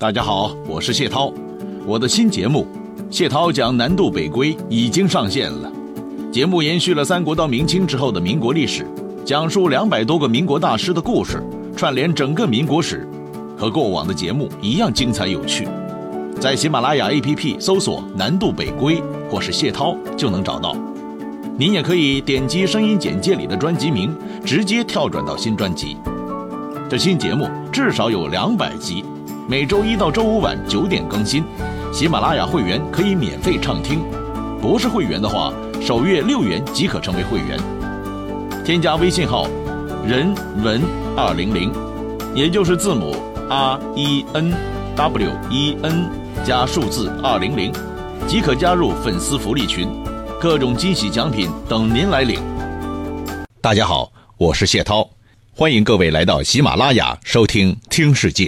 大家好，我是谢涛，我的新节目《谢涛讲南渡北归》已经上线了。节目延续了三国到明清之后的民国历史，讲述两百多个民国大师的故事，串联整个民国史，和过往的节目一样精彩有趣。在喜马拉雅 APP 搜索“南渡北归”或是谢涛就能找到。您也可以点击声音简介里的专辑名，直接跳转到新专辑。这新节目至少有两百集。每周一到周五晚九点更新，喜马拉雅会员可以免费畅听，不是会员的话，首月六元即可成为会员。添加微信号“人文二零零”，也就是字母 R E N W E N 加数字二零零，即可加入粉丝福利群，各种惊喜奖品等您来领。大家好，我是谢涛，欢迎各位来到喜马拉雅收听《听世界》。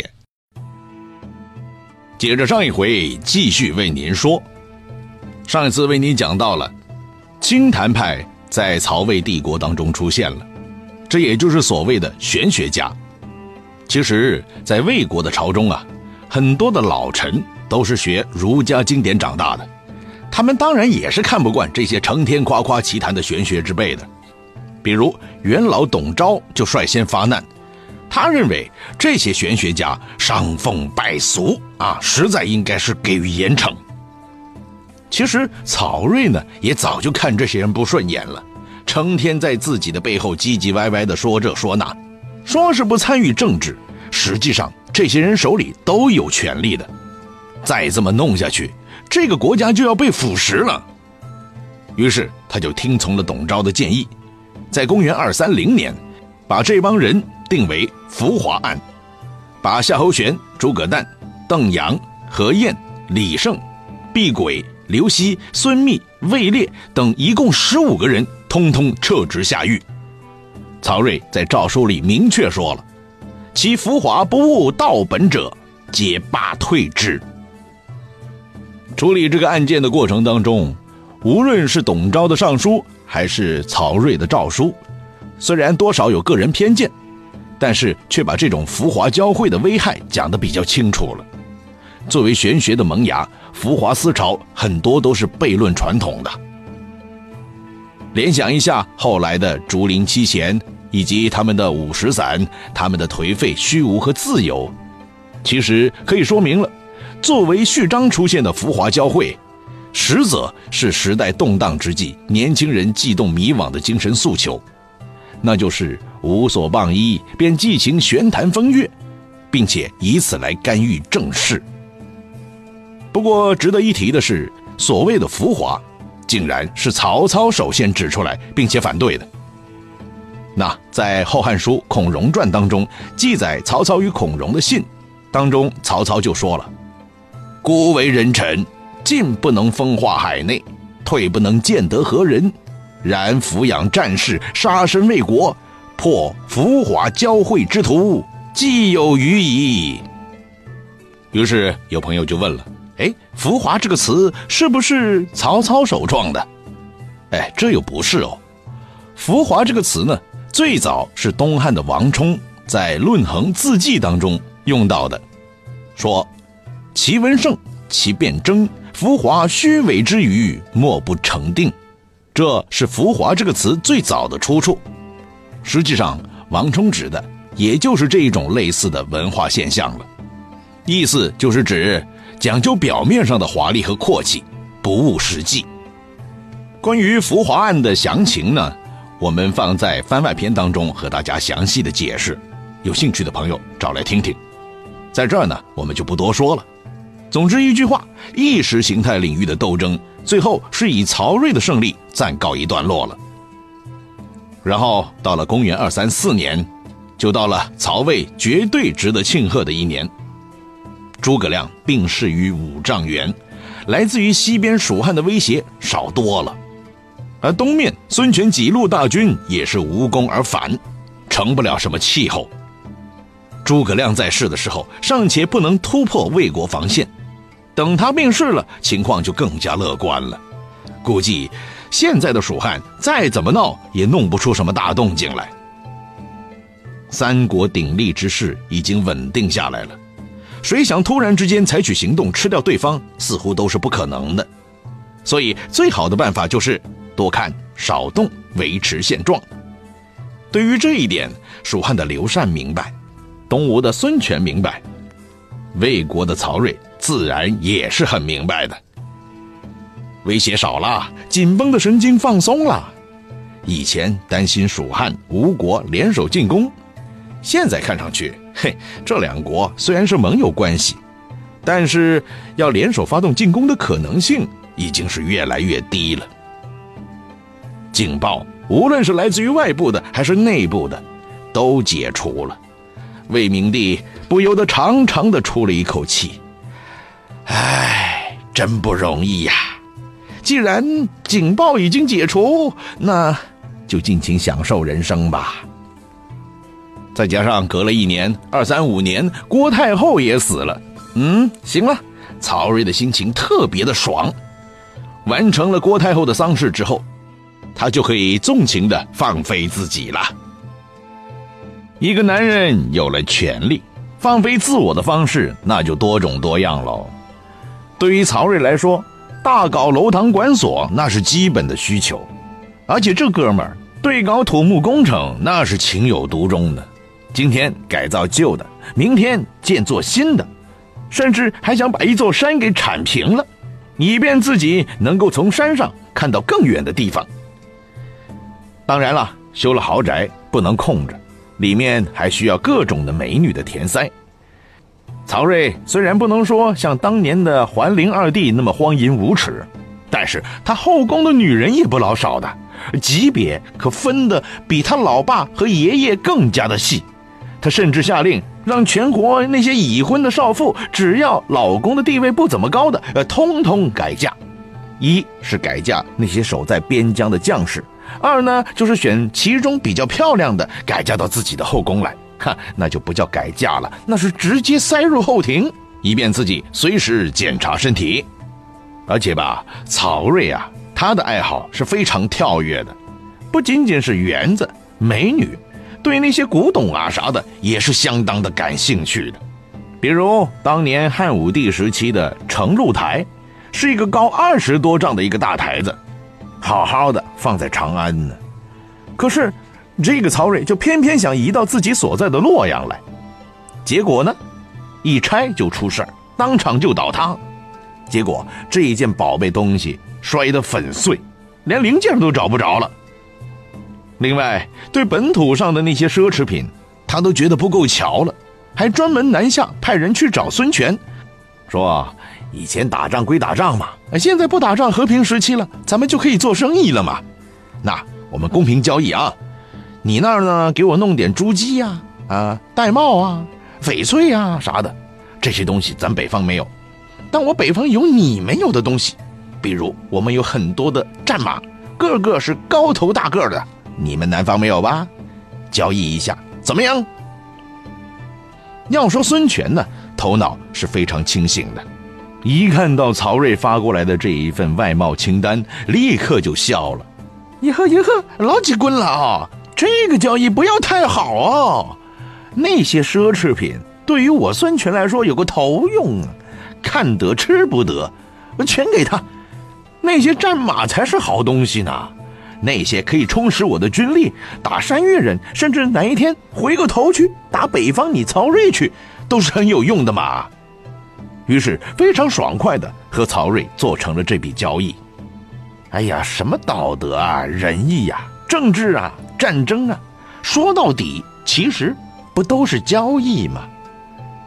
接着上一回继续为您说，上一次为您讲到了清谈派在曹魏帝国当中出现了，这也就是所谓的玄学家。其实，在魏国的朝中啊，很多的老臣都是学儒家经典长大的，他们当然也是看不惯这些成天夸夸其谈的玄学之辈的。比如元老董昭就率先发难。他认为这些玄学家伤风败俗啊，实在应该是给予严惩。其实曹睿呢，也早就看这些人不顺眼了，成天在自己的背后唧唧歪歪的说这说那，说是不参与政治，实际上这些人手里都有权力的。再这么弄下去，这个国家就要被腐蚀了。于是他就听从了董昭的建议，在公元二三零年，把这帮人。定为浮华案，把夏侯玄、诸葛诞、邓阳、何晏、李胜、毕轨、刘熙、孙密、魏烈等一共十五个人，通通撤职下狱。曹睿在诏书里明确说了：“其浮华不务道本者，皆罢退之。”处理这个案件的过程当中，无论是董昭的上书，还是曹睿的诏书，虽然多少有个人偏见。但是却把这种浮华交汇的危害讲得比较清楚了。作为玄学的萌芽，浮华思潮很多都是悖论传统的。联想一下后来的竹林七贤以及他们的五石散，他们的颓废、虚无和自由，其实可以说明了，作为序章出现的浮华交汇，实则是时代动荡之际年轻人悸动迷惘的精神诉求。那就是无所傍依，便寄情玄谈风月，并且以此来干预政事。不过值得一提的是，所谓的浮华，竟然是曹操首先指出来并且反对的。那在《后汉书·孔融传》当中记载曹操与孔融的信当中，曹操就说了：“孤为人臣，进不能风化海内，退不能见得何人。”然抚养战士，杀身为国，破浮华交汇之徒，既有余矣。于是有朋友就问了：“哎，浮华这个词是不是曹操首创的？”哎，这又不是哦。浮华这个词呢，最早是东汉的王充在《论衡字迹》当中用到的，说：“其文盛，其辩争，浮华虚伪之语，莫不成定。”这是“浮华”这个词最早的出处。实际上，王充指的也就是这一种类似的文化现象了。意思就是指讲究表面上的华丽和阔气，不务实际。关于浮华案的详情呢，我们放在番外篇当中和大家详细的解释。有兴趣的朋友找来听听。在这儿呢，我们就不多说了。总之一句话，意识形态领域的斗争。最后是以曹睿的胜利暂告一段落了。然后到了公元二三四年，就到了曹魏绝对值得庆贺的一年。诸葛亮病逝于五丈原，来自于西边蜀汉的威胁少多了，而东面孙权几路大军也是无功而返，成不了什么气候。诸葛亮在世的时候尚且不能突破魏国防线。等他病逝了，情况就更加乐观了。估计现在的蜀汉再怎么闹，也弄不出什么大动静来。三国鼎立之势已经稳定下来了，谁想突然之间采取行动吃掉对方，似乎都是不可能的。所以，最好的办法就是多看少动，维持现状。对于这一点，蜀汉的刘禅明白，东吴的孙权明白，魏国的曹睿自然也是很明白的。威胁少了，紧绷的神经放松了。以前担心蜀汉、吴国联手进攻，现在看上去，嘿，这两国虽然是盟友关系，但是要联手发动进攻的可能性已经是越来越低了。警报，无论是来自于外部的还是内部的，都解除了。魏明帝不由得长长的出了一口气，唉，真不容易呀。既然警报已经解除，那就尽情享受人生吧。再加上隔了一年，二三五年，郭太后也死了。嗯，行了，曹睿的心情特别的爽。完成了郭太后的丧事之后，他就可以纵情的放飞自己了。一个男人有了权利，放飞自我的方式那就多种多样喽。对于曹睿来说，大搞楼堂馆所那是基本的需求，而且这哥们儿对搞土木工程那是情有独钟的。今天改造旧的，明天建座新的，甚至还想把一座山给铲平了，以便自己能够从山上看到更远的地方。当然了，修了豪宅不能空着，里面还需要各种的美女的填塞。曹睿虽然不能说像当年的桓灵二帝那么荒淫无耻，但是他后宫的女人也不老少的，级别可分的比他老爸和爷爷更加的细。他甚至下令让全国那些已婚的少妇，只要老公的地位不怎么高的，呃，通通改嫁。一是改嫁那些守在边疆的将士，二呢就是选其中比较漂亮的改嫁到自己的后宫来。哈，那就不叫改嫁了，那是直接塞入后庭，以便自己随时检查身体。而且吧，曹睿啊，他的爱好是非常跳跃的，不仅仅是园子、美女，对那些古董啊啥的也是相当的感兴趣的。比如当年汉武帝时期的承露台，是一个高二十多丈的一个大台子，好好的放在长安呢，可是。这个曹睿就偏偏想移到自己所在的洛阳来，结果呢，一拆就出事儿，当场就倒塌。结果这一件宝贝东西摔得粉碎，连零件都找不着了。另外，对本土上的那些奢侈品，他都觉得不够瞧了，还专门南下派人去找孙权，说：“以前打仗归打仗嘛，现在不打仗，和平时期了，咱们就可以做生意了嘛。那我们公平交易啊。”你那儿呢？给我弄点珠玑呀，啊，玳瑁啊，翡翠呀啥的，这些东西咱北方没有，但我北方有你没有的东西，比如我们有很多的战马，个个是高头大个的，你们南方没有吧？交易一下怎么样？要说孙权呢，头脑是非常清醒的，一看到曹睿发过来的这一份外贸清单，立刻就笑了，吆喝吆喝，老几棍了啊！这个交易不要太好哦，那些奢侈品对于我孙权来说有个头用啊，看得吃不得，我全给他。那些战马才是好东西呢，那些可以充实我的军力，打山越人，甚至哪一天回过头去打北方你曹睿去，都是很有用的嘛。于是非常爽快的和曹睿做成了这笔交易。哎呀，什么道德啊，仁义呀，政治啊！战争啊，说到底其实不都是交易吗？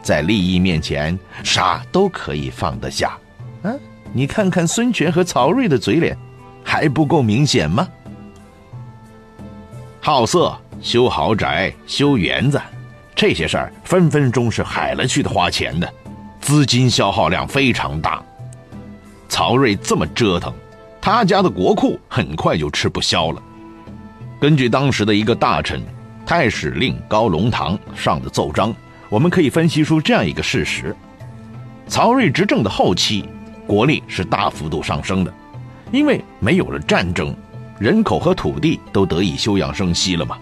在利益面前，啥都可以放得下。嗯，你看看孙权和曹睿的嘴脸，还不够明显吗？好色、修豪宅、修园子，这些事儿分分钟是海了去的花钱的，资金消耗量非常大。曹睿这么折腾，他家的国库很快就吃不消了。根据当时的一个大臣太史令高龙堂上的奏章，我们可以分析出这样一个事实：曹睿执政的后期，国力是大幅度上升的，因为没有了战争，人口和土地都得以休养生息了嘛。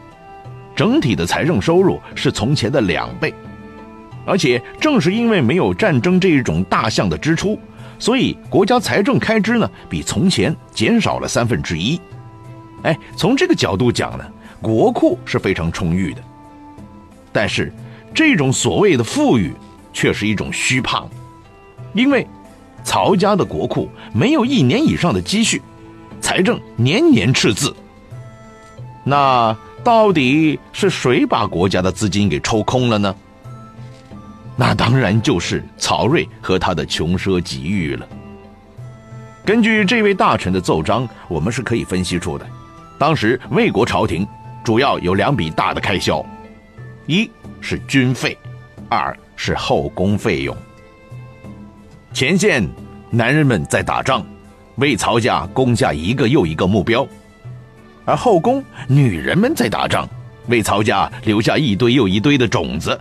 整体的财政收入是从前的两倍。而且正是因为没有战争这一种大项的支出，所以国家财政开支呢比从前减少了三分之一。哎，从这个角度讲呢，国库是非常充裕的。但是，这种所谓的富裕却是一种虚胖，因为曹家的国库没有一年以上的积蓄，财政年年赤字。那到底是谁把国家的资金给抽空了呢？那当然就是曹睿和他的穷奢极欲了。根据这位大臣的奏章，我们是可以分析出的，当时魏国朝廷主要有两笔大的开销，一是军费，二是后宫费用。前线男人们在打仗，为曹家攻下一个又一个目标；而后宫女人们在打仗，为曹家留下一堆又一堆的种子。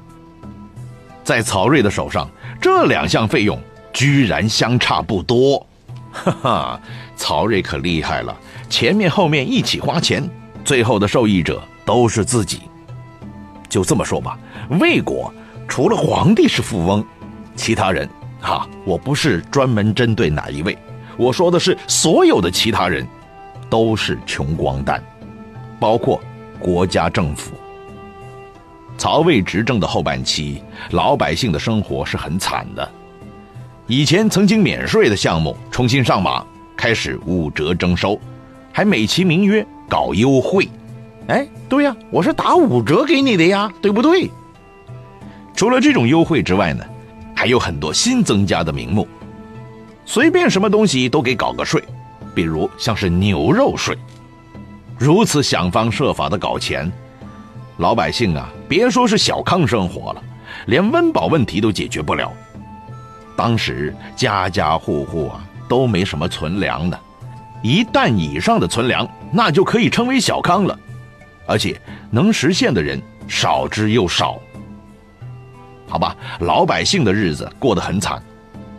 在曹睿的手上，这两项费用居然相差不多，哈哈，曹睿可厉害了，前面后面一起花钱，最后的受益者都是自己。就这么说吧，魏国除了皇帝是富翁，其他人，哈，我不是专门针对哪一位，我说的是所有的其他人，都是穷光蛋，包括国家政府。曹魏执政的后半期，老百姓的生活是很惨的。以前曾经免税的项目重新上马，开始五折征收，还美其名曰搞优惠。哎，对呀，我是打五折给你的呀，对不对？除了这种优惠之外呢，还有很多新增加的名目，随便什么东西都给搞个税，比如像是牛肉税。如此想方设法的搞钱。老百姓啊，别说是小康生活了，连温饱问题都解决不了。当时家家户户啊都没什么存粮的，一担以上的存粮，那就可以称为小康了，而且能实现的人少之又少。好吧，老百姓的日子过得很惨，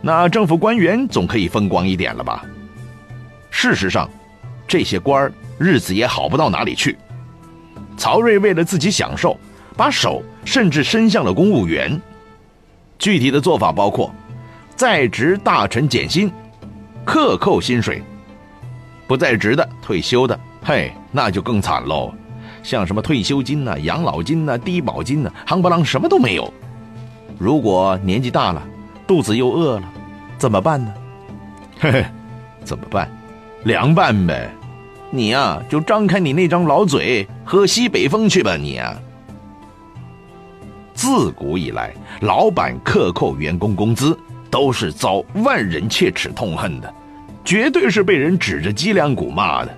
那政府官员总可以风光一点了吧？事实上，这些官儿日子也好不到哪里去。曹睿为了自己享受，把手甚至伸向了公务员。具体的做法包括：在职大臣减薪，克扣薪水；不在职的、退休的，嘿，那就更惨喽。像什么退休金呐、养老金呐、低保金呐，夯不啷什么都没有。如果年纪大了，肚子又饿了，怎么办呢？嘿嘿，怎么办？凉拌呗。你呀，就张开你那张老嘴，喝西北风去吧！你啊，自古以来，老板克扣员工工资，都是遭万人切齿痛恨的，绝对是被人指着脊梁骨骂的。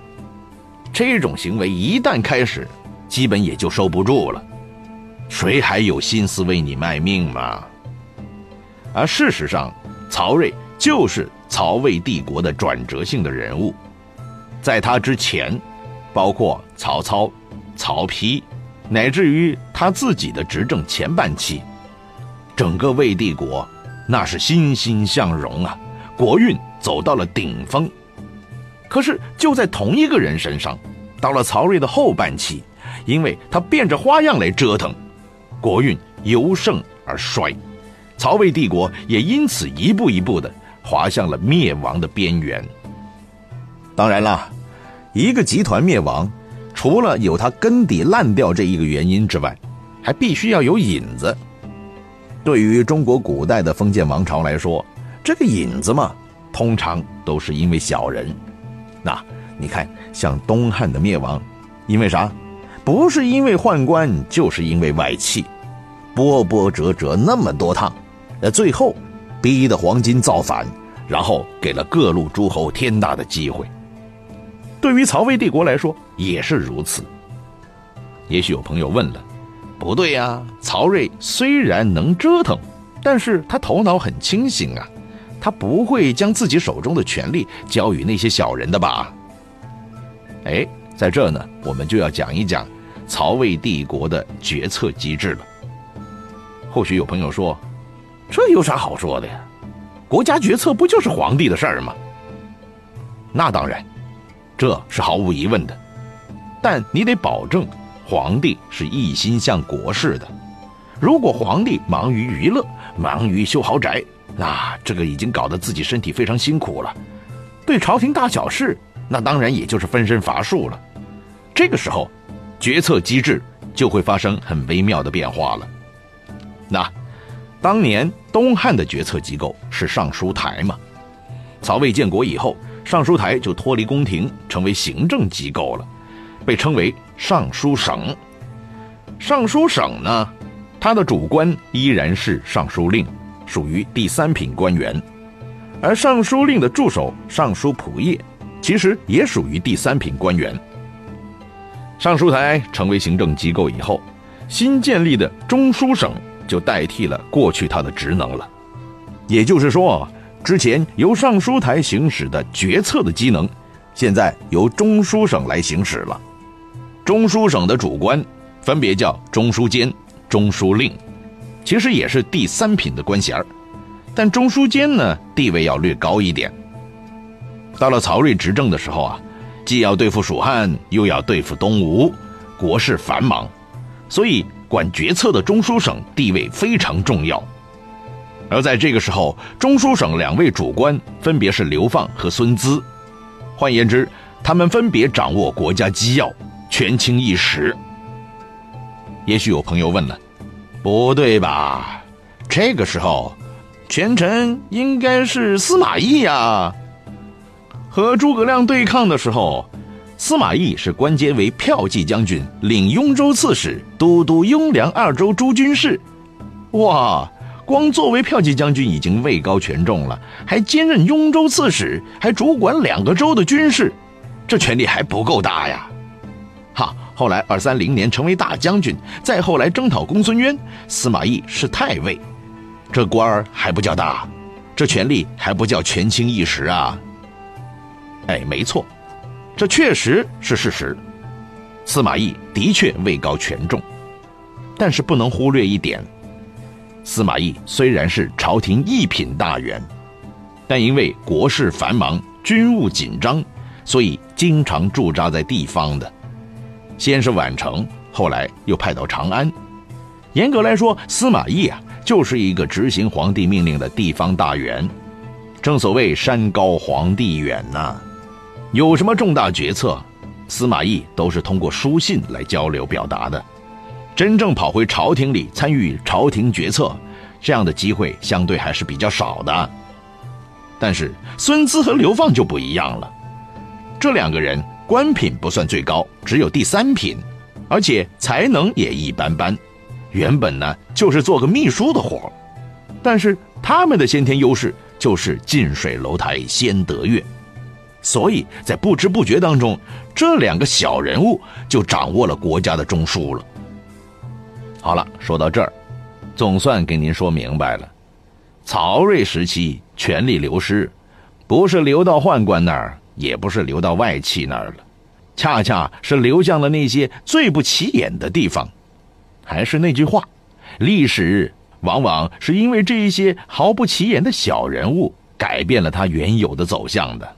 这种行为一旦开始，基本也就收不住了。谁还有心思为你卖命嘛？而事实上，曹睿就是曹魏帝国的转折性的人物。在他之前，包括曹操、曹丕，乃至于他自己的执政前半期，整个魏帝国那是欣欣向荣啊，国运走到了顶峰。可是就在同一个人身上，到了曹睿的后半期，因为他变着花样来折腾，国运由盛而衰，曹魏帝国也因此一步一步的滑向了灭亡的边缘。当然了。一个集团灭亡，除了有它根底烂掉这一个原因之外，还必须要有引子。对于中国古代的封建王朝来说，这个引子嘛，通常都是因为小人。那你看，像东汉的灭亡，因为啥？不是因为宦官，就是因为外戚，波波折折那么多趟，呃，最后逼得黄巾造反，然后给了各路诸侯天大的机会。对于曹魏帝国来说也是如此。也许有朋友问了，不对呀，曹睿虽然能折腾，但是他头脑很清醒啊，他不会将自己手中的权力交予那些小人的吧？哎，在这呢，我们就要讲一讲曹魏帝国的决策机制了。或许有朋友说，这有啥好说的呀？国家决策不就是皇帝的事儿吗？那当然。这是毫无疑问的，但你得保证皇帝是一心向国事的。如果皇帝忙于娱乐，忙于修豪宅，那这个已经搞得自己身体非常辛苦了。对朝廷大小事，那当然也就是分身乏术了。这个时候，决策机制就会发生很微妙的变化了。那当年东汉的决策机构是尚书台嘛？曹魏建国以后，尚书台就脱离宫廷，成为行政机构了，被称为尚书省。尚书省呢？他的主官依然是尚书令，属于第三品官员，而尚书令的助手尚书仆射，其实也属于第三品官员。尚书台成为行政机构以后，新建立的中书省就代替了过去他的职能了，也就是说，之前由尚书台行使的决策的机能，现在由中书省来行使了。中书省的主官分别叫中书监。中书令，其实也是第三品的官衔但中书监呢地位要略高一点。到了曹睿执政的时候啊，既要对付蜀汉，又要对付东吴，国事繁忙，所以管决策的中书省地位非常重要。而在这个时候，中书省两位主官分别是刘放和孙资，换言之，他们分别掌握国家机要，权倾一时。也许有朋友问了，不对吧？这个时候，权臣应该是司马懿呀。和诸葛亮对抗的时候，司马懿是官阶为骠骑将军，领雍州刺史，都督雍凉二州诸军事。哇，光作为骠骑将军已经位高权重了，还兼任雍州刺史，还主管两个州的军事，这权力还不够大呀？后来二三零年成为大将军，再后来征讨公孙渊，司马懿是太尉，这官儿还不叫大，这权力还不叫权倾一时啊？哎，没错，这确实是事实。司马懿的确位高权重，但是不能忽略一点，司马懿虽然是朝廷一品大员，但因为国事繁忙、军务紧张，所以经常驻扎在地方的。先是宛城，后来又派到长安。严格来说，司马懿啊，就是一个执行皇帝命令的地方大员。正所谓山高皇帝远呐，有什么重大决策，司马懿都是通过书信来交流表达的。真正跑回朝廷里参与朝廷决策，这样的机会相对还是比较少的。但是孙资和刘放就不一样了，这两个人。官品不算最高，只有第三品，而且才能也一般般。原本呢就是做个秘书的活但是他们的先天优势就是近水楼台先得月，所以在不知不觉当中，这两个小人物就掌握了国家的中枢了。好了，说到这儿，总算给您说明白了。曹睿时期权力流失，不是流到宦官那儿。也不是流到外戚那儿了，恰恰是流向了那些最不起眼的地方。还是那句话，历史往往是因为这一些毫不起眼的小人物改变了它原有的走向的。